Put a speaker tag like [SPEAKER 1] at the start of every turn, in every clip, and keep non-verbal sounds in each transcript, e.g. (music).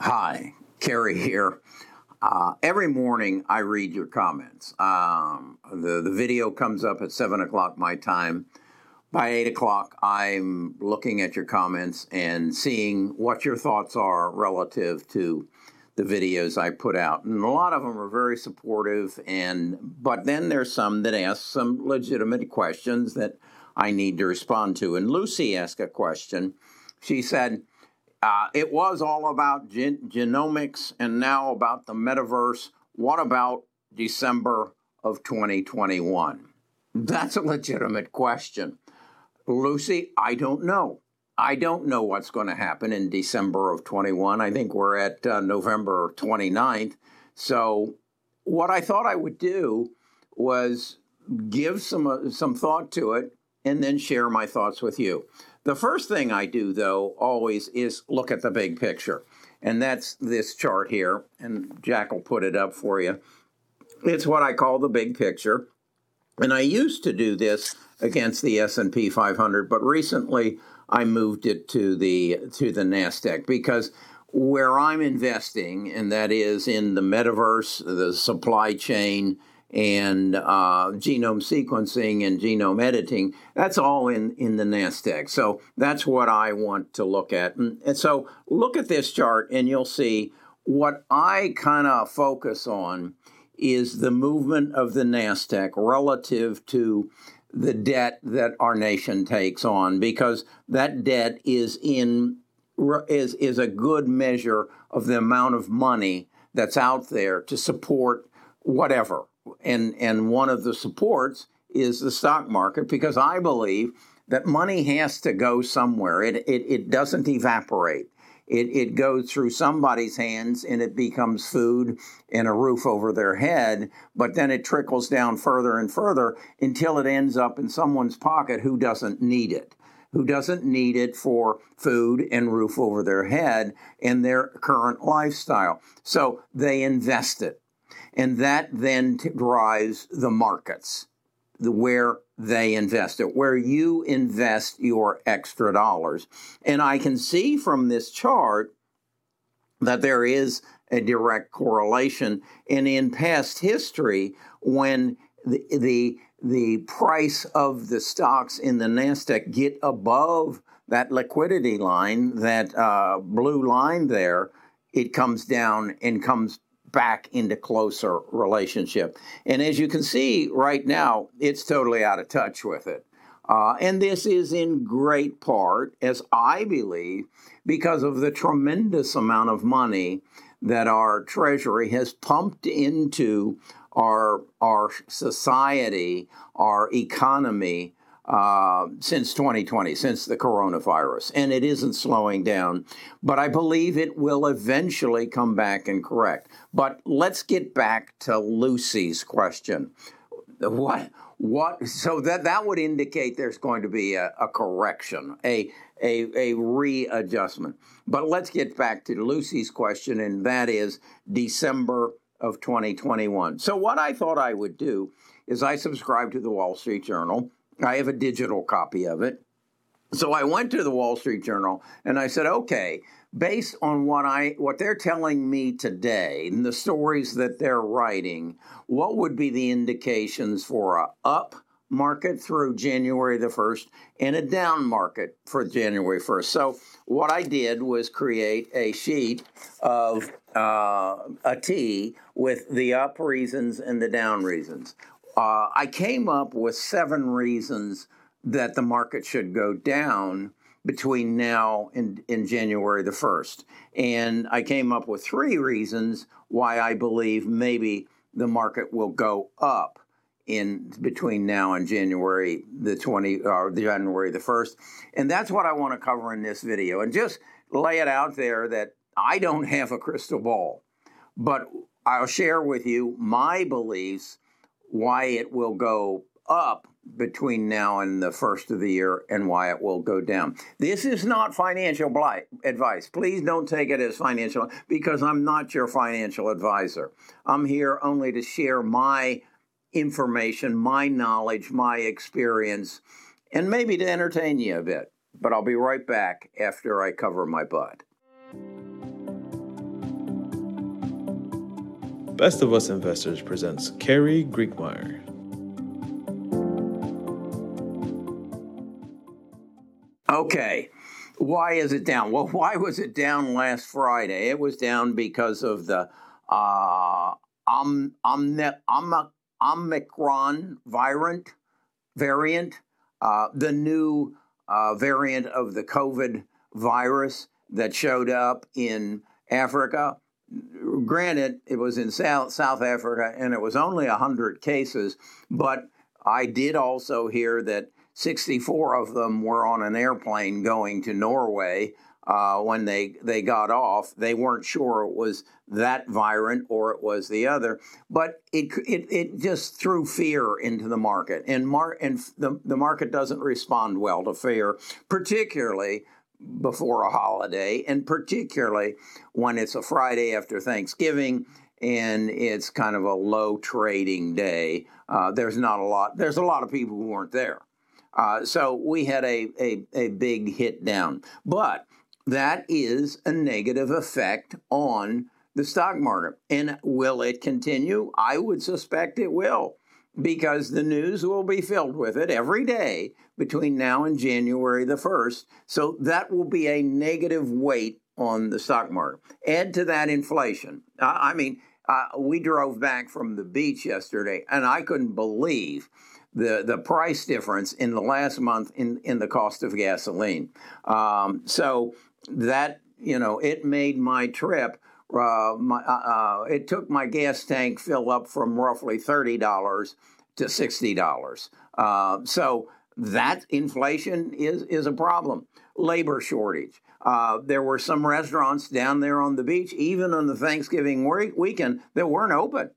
[SPEAKER 1] Hi, Kerry here. Uh, every morning I read your comments. Um, the, the video comes up at 7 o'clock my time. By 8 o'clock, I'm looking at your comments and seeing what your thoughts are relative to the videos I put out. And a lot of them are very supportive, and but then there's some that ask some legitimate questions that I need to respond to. And Lucy asked a question. She said, uh, it was all about gen- genomics and now about the metaverse. What about December of 2021? That's a legitimate question. Lucy, I don't know. I don't know what's going to happen in December of 21. I think we're at uh, November 29th. So, what I thought I would do was give some uh, some thought to it and then share my thoughts with you. The first thing I do, though, always is look at the big picture. And that's this chart here. And Jack will put it up for you. It's what I call the big picture. And I used to do this against the S&P 500, but recently I moved it to the to the Nasdaq because where I'm investing, and that is in the metaverse, the supply chain, and uh, genome sequencing and genome editing. That's all in, in the NASDAQ. So that's what I want to look at. And, and so look at this chart and you'll see what I kind of focus on is the movement of the NASDAQ relative to the debt that our nation takes on because that debt is in is is a good measure of the amount of money that's out there to support whatever and and one of the supports is the stock market because I believe that money has to go somewhere. It it, it doesn't evaporate. It, it goes through somebody's hands and it becomes food and a roof over their head, but then it trickles down further and further until it ends up in someone's pocket who doesn't need it who doesn't need it for food and roof over their head and their current lifestyle. So they invest it and that then drives the markets, the where they invest it, where you invest your extra dollars. And I can see from this chart that there is a direct correlation. And in past history, when the, the the price of the stocks in the Nasdaq get above that liquidity line, that uh, blue line there, it comes down and comes back into closer relationship. And as you can see right now, it's totally out of touch with it. Uh, and this is in great part, as I believe, because of the tremendous amount of money that our Treasury has pumped into our, our society, our economy, uh, since 2020, since the coronavirus, and it isn't slowing down. But I believe it will eventually come back and correct. But let's get back to Lucy's question. What? What? So that that would indicate there's going to be a, a correction, a a, a readjustment. But let's get back to Lucy's question, and that is December of 2021. So what I thought I would do is I subscribe to the Wall Street Journal. I have a digital copy of it. So I went to the Wall Street Journal and I said, okay, based on what I what they're telling me today and the stories that they're writing, what would be the indications for a up market through January the 1st and a down market for January 1st. So what I did was create a sheet of uh, a T with the up reasons and the down reasons. Uh, I came up with seven reasons that the market should go down between now and, and January the 1st. And I came up with three reasons why I believe maybe the market will go up in between now and January the 20 or January the 1st. And that's what I want to cover in this video and just lay it out there that I don't (laughs) have a crystal ball, but I'll share with you my beliefs why it will go up between now and the first of the year and why it will go down. This is not financial advice. Please don't take it as financial because I'm not your financial advisor. I'm here only to share my information, my knowledge, my experience, and maybe to entertain you a bit. But I'll be right back after I cover my butt.
[SPEAKER 2] Best of Us Investors presents Carrie Griegmeyer.
[SPEAKER 1] Okay. Why is it down? Well, why was it down last Friday? It was down because of the uh, Om, Om, Omicron variant, variant uh, the new uh, variant of the COVID virus that showed up in Africa. Granted, it was in South, South Africa and it was only 100 cases, but I did also hear that 64 of them were on an airplane going to Norway. Uh, when they, they got off, they weren't sure it was that virant or it was the other, but it, it, it just threw fear into the market. And, mar- and the, the market doesn't respond well to fear, particularly before a holiday, and particularly when it's a Friday after Thanksgiving and it's kind of a low trading day. Uh, there's not a lot, there's a lot of people who weren't there. Uh, so we had a, a, a big hit down. But that is a negative effect on the stock market. And will it continue? I would suspect it will because the news will be filled with it every day between now and January the 1st. So that will be a negative weight on the stock market. Add to that inflation. I mean, uh, we drove back from the beach yesterday and I couldn't believe the, the price difference in the last month in, in the cost of gasoline. Um, so that, you know, it made my trip. Uh, my, uh, uh it took my gas tank fill up from roughly $30 to $60. Uh, so that inflation is, is a problem. Labor shortage. Uh, there were some restaurants down there on the beach, even on the Thanksgiving weekend, that weren't open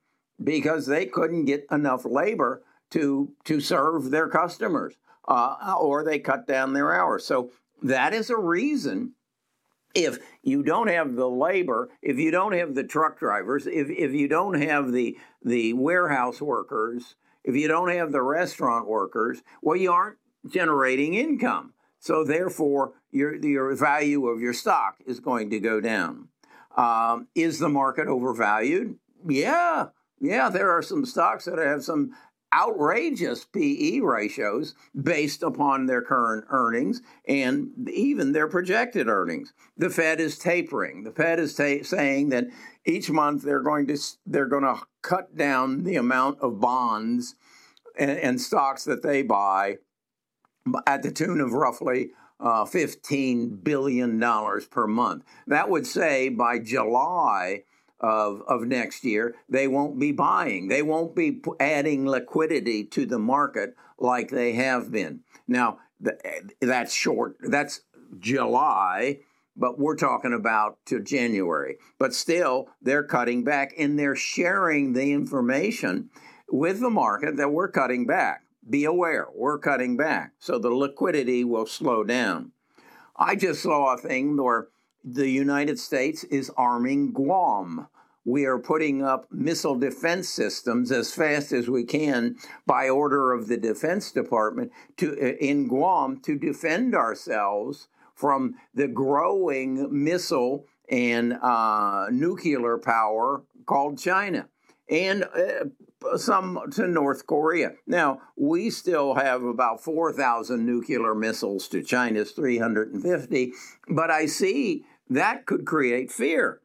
[SPEAKER 1] because they couldn't get enough labor to to serve their customers, uh, or they cut down their hours. So that is a reason. If you don't have the labor, if you don't have the truck drivers, if, if you don't have the the warehouse workers, if you don't have the restaurant workers, well, you aren't generating income. So therefore, your your value of your stock is going to go down. Um, is the market overvalued? Yeah, yeah. There are some stocks that have some outrageous PE ratios based upon their current earnings and even their projected earnings. The Fed is tapering. The Fed is ta- saying that each month they're going to they're going to cut down the amount of bonds and, and stocks that they buy at the tune of roughly uh, $15 billion per month. That would say by July of, of next year, they won't be buying. They won't be adding liquidity to the market like they have been. Now, eh, that's short, that's July, but we're talking about to January. But still, they're cutting back and they're sharing the information with the market that we're cutting back. Be aware, we're cutting back. So the liquidity will slow down. I just saw a thing where the United States is arming Guam. We are putting up missile defense systems as fast as we can by order of the Defense Department to uh, in Guam to defend ourselves from the growing missile and uh, nuclear power called China and uh, some to North Korea. Now, we still have about 4,000 nuclear missiles to China's 350, but I see that could create fear.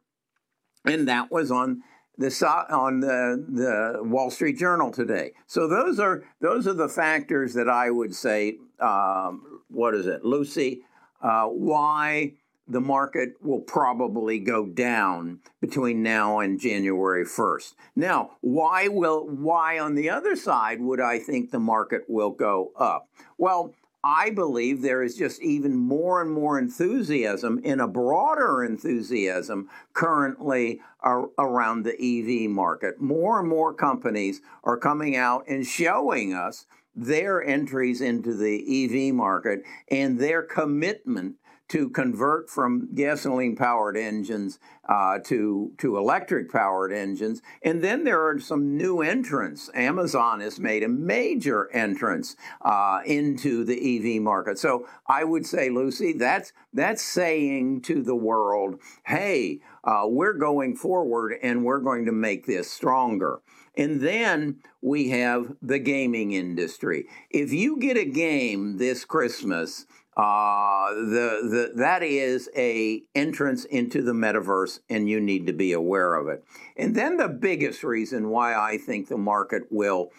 [SPEAKER 1] And that was on the on the, the Wall Street Journal today. So those are those are the factors that I would say. Um, what is it, Lucy? Uh, why the market will probably go down between now and January 1st. Now, why will why on the other side would I think the market will go up? Well, I believe there is just even more and more enthusiasm in a broader enthusiasm currently around the EV market. More and more companies are coming out and showing us their entries into the EV market and their commitment to convert from gasoline powered engines uh, to to electric powered engines. And then there are some new entrants. Amazon has made a major entrance uh, into the EV market. So I would say, Lucy, that's that's saying to the world, hey, uh, we're going forward and we're going to make this stronger. And then we have the gaming industry. If you get a game this Christmas uh, the, the, that is a entrance into the metaverse, and you need to be aware of it. And then the biggest reason why I think the market will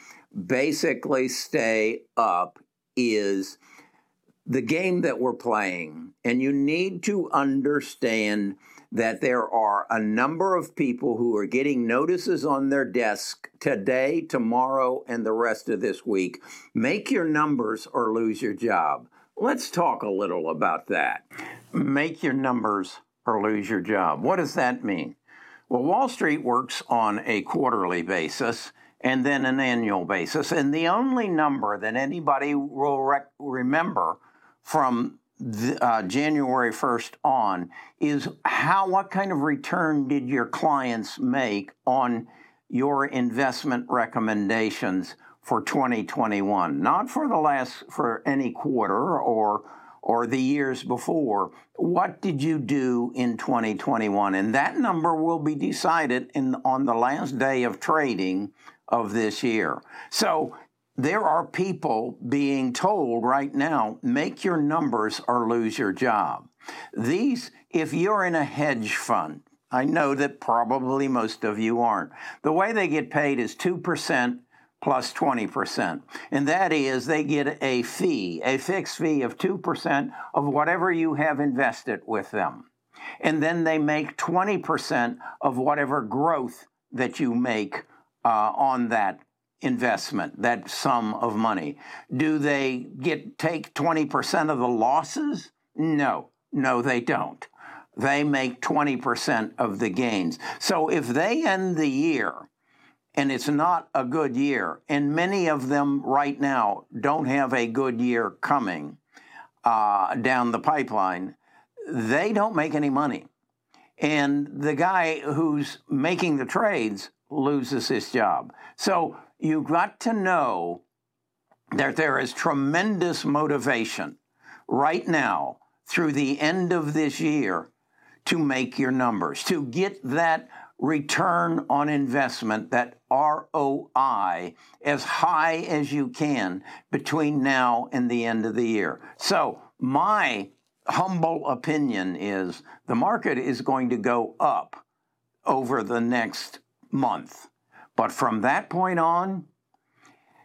[SPEAKER 1] basically stay up is the game that we're playing. And you need to understand that there are a number of people who are getting notices on their desk today, tomorrow, and the rest of this week. Make your numbers or lose your job. Let's talk a little about that. Make your numbers or lose your job. What does that mean? Well, Wall Street works on a quarterly basis and then an annual basis. And the only number that anybody will rec- remember from the, uh, January 1st on is how what kind of return did your clients make on your investment recommendations for 2021, not for the last for any quarter or or the years before. What did you do in 2021? And that number will be decided in on the last day of trading of this year. So there are people being told right now, make your numbers or lose your job. These, if you're in a hedge fund, I know that probably most of you aren't. The way they get paid is 2% plus 20%. And that is they get a fee, a fixed fee of 2% of whatever you have invested with them. And then they make 20% of whatever growth that you make uh, on that investment, that sum of money. Do they get take 20% of the losses? No, no, they don't. They make 20% of the gains. So if they end the year and it's not a good year. And many of them right now don't have a good year coming uh, down the pipeline. They don't make any money. And the guy who's making the trades loses his job. So you've got to know that there is tremendous motivation right now through the end of this year to make your numbers, to get that return on investment, that ROI, as high as you can between now and the end of the year. So, my humble opinion is the market is going to go up over the next month. But from that point on,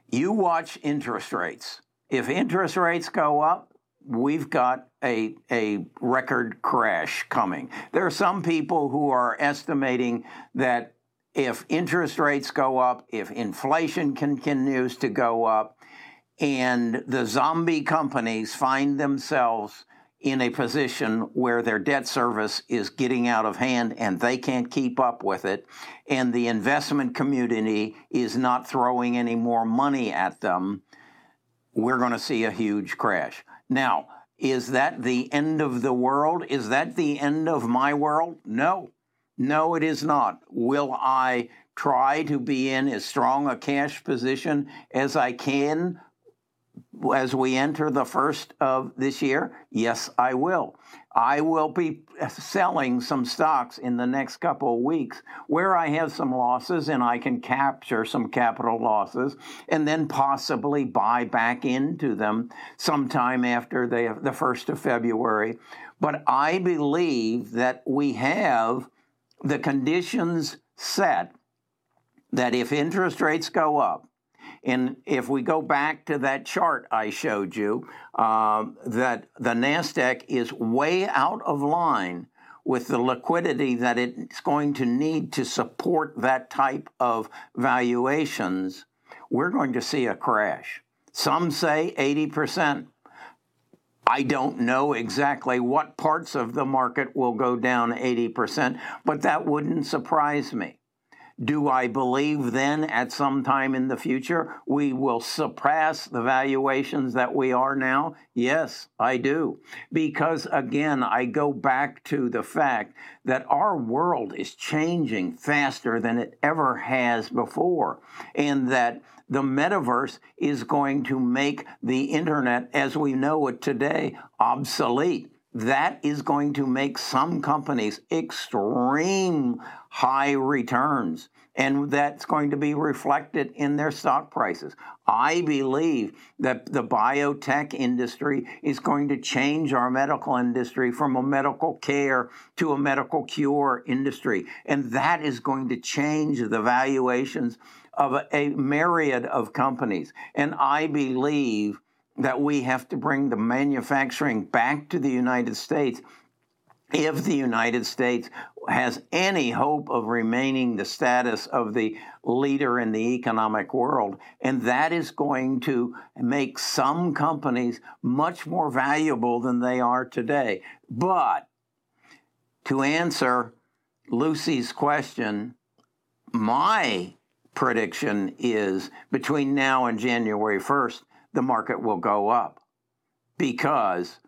[SPEAKER 1] you watch interest rates. If interest rates go up, we've got a, a record crash coming. There are some people who are estimating that if interest rates go up, if inflation continues to go up, and the zombie companies find themselves in a position where their debt service is getting out of hand and they can't keep up with it, and the investment community is not throwing any more money at them, we're going to see a huge crash. Now, is that the end of the world? Is that the end of my world? No. No, it is not. Will I try to be in as strong a cash position as I can as we enter the first of this year? Yes, I will. I will be selling some stocks in the next couple of weeks where I have some losses and I can capture some capital losses and then possibly buy back into them sometime after the, the 1st of February. But I believe that we have the conditions set that if interest rates go up, and if we go back to that chart I showed you, uh, that the NASDAQ is way out of line with the liquidity that it's going to need to support that type of valuations, we're going to see a crash. Some say 80%. I don't know exactly what parts of the market will go down 80%, but that wouldn't surprise me. Do I believe then at some time in the future we will surpass the valuations that we are now? Yes, I do. Because again, I go back to the fact that our world is changing faster than it ever has before, and that the metaverse is going to make the internet as we know it today obsolete that is going to make some companies extreme high returns and that's going to be reflected in their stock prices. I believe that the biotech industry is going to change our medical industry from a medical care to a medical cure industry. And that is going to change the valuations of a, a myriad of companies. And I believe that we have to bring the manufacturing back to the United States if the United States has any hope of remaining the status of the leader in the economic world. And that is going to make some companies much more valuable than they are today. But to answer Lucy's question, my prediction is between now and January 1st, the market will go up because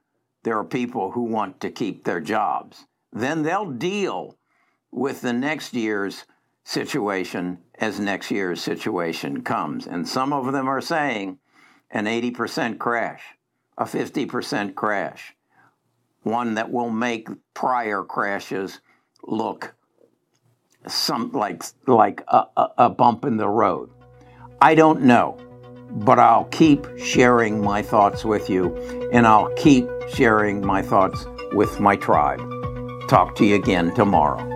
[SPEAKER 1] there are people who want to keep their jobs. Then they'll deal with the next year's situation as next year's situation comes. And some of them are saying an 80% crash, a 50% crash, one that will make prior crashes look some like like a, a, bump in the road. I don't know but I'll keep sharing my thoughts with you, and I'll keep sharing my thoughts with my tribe. Talk to you again tomorrow.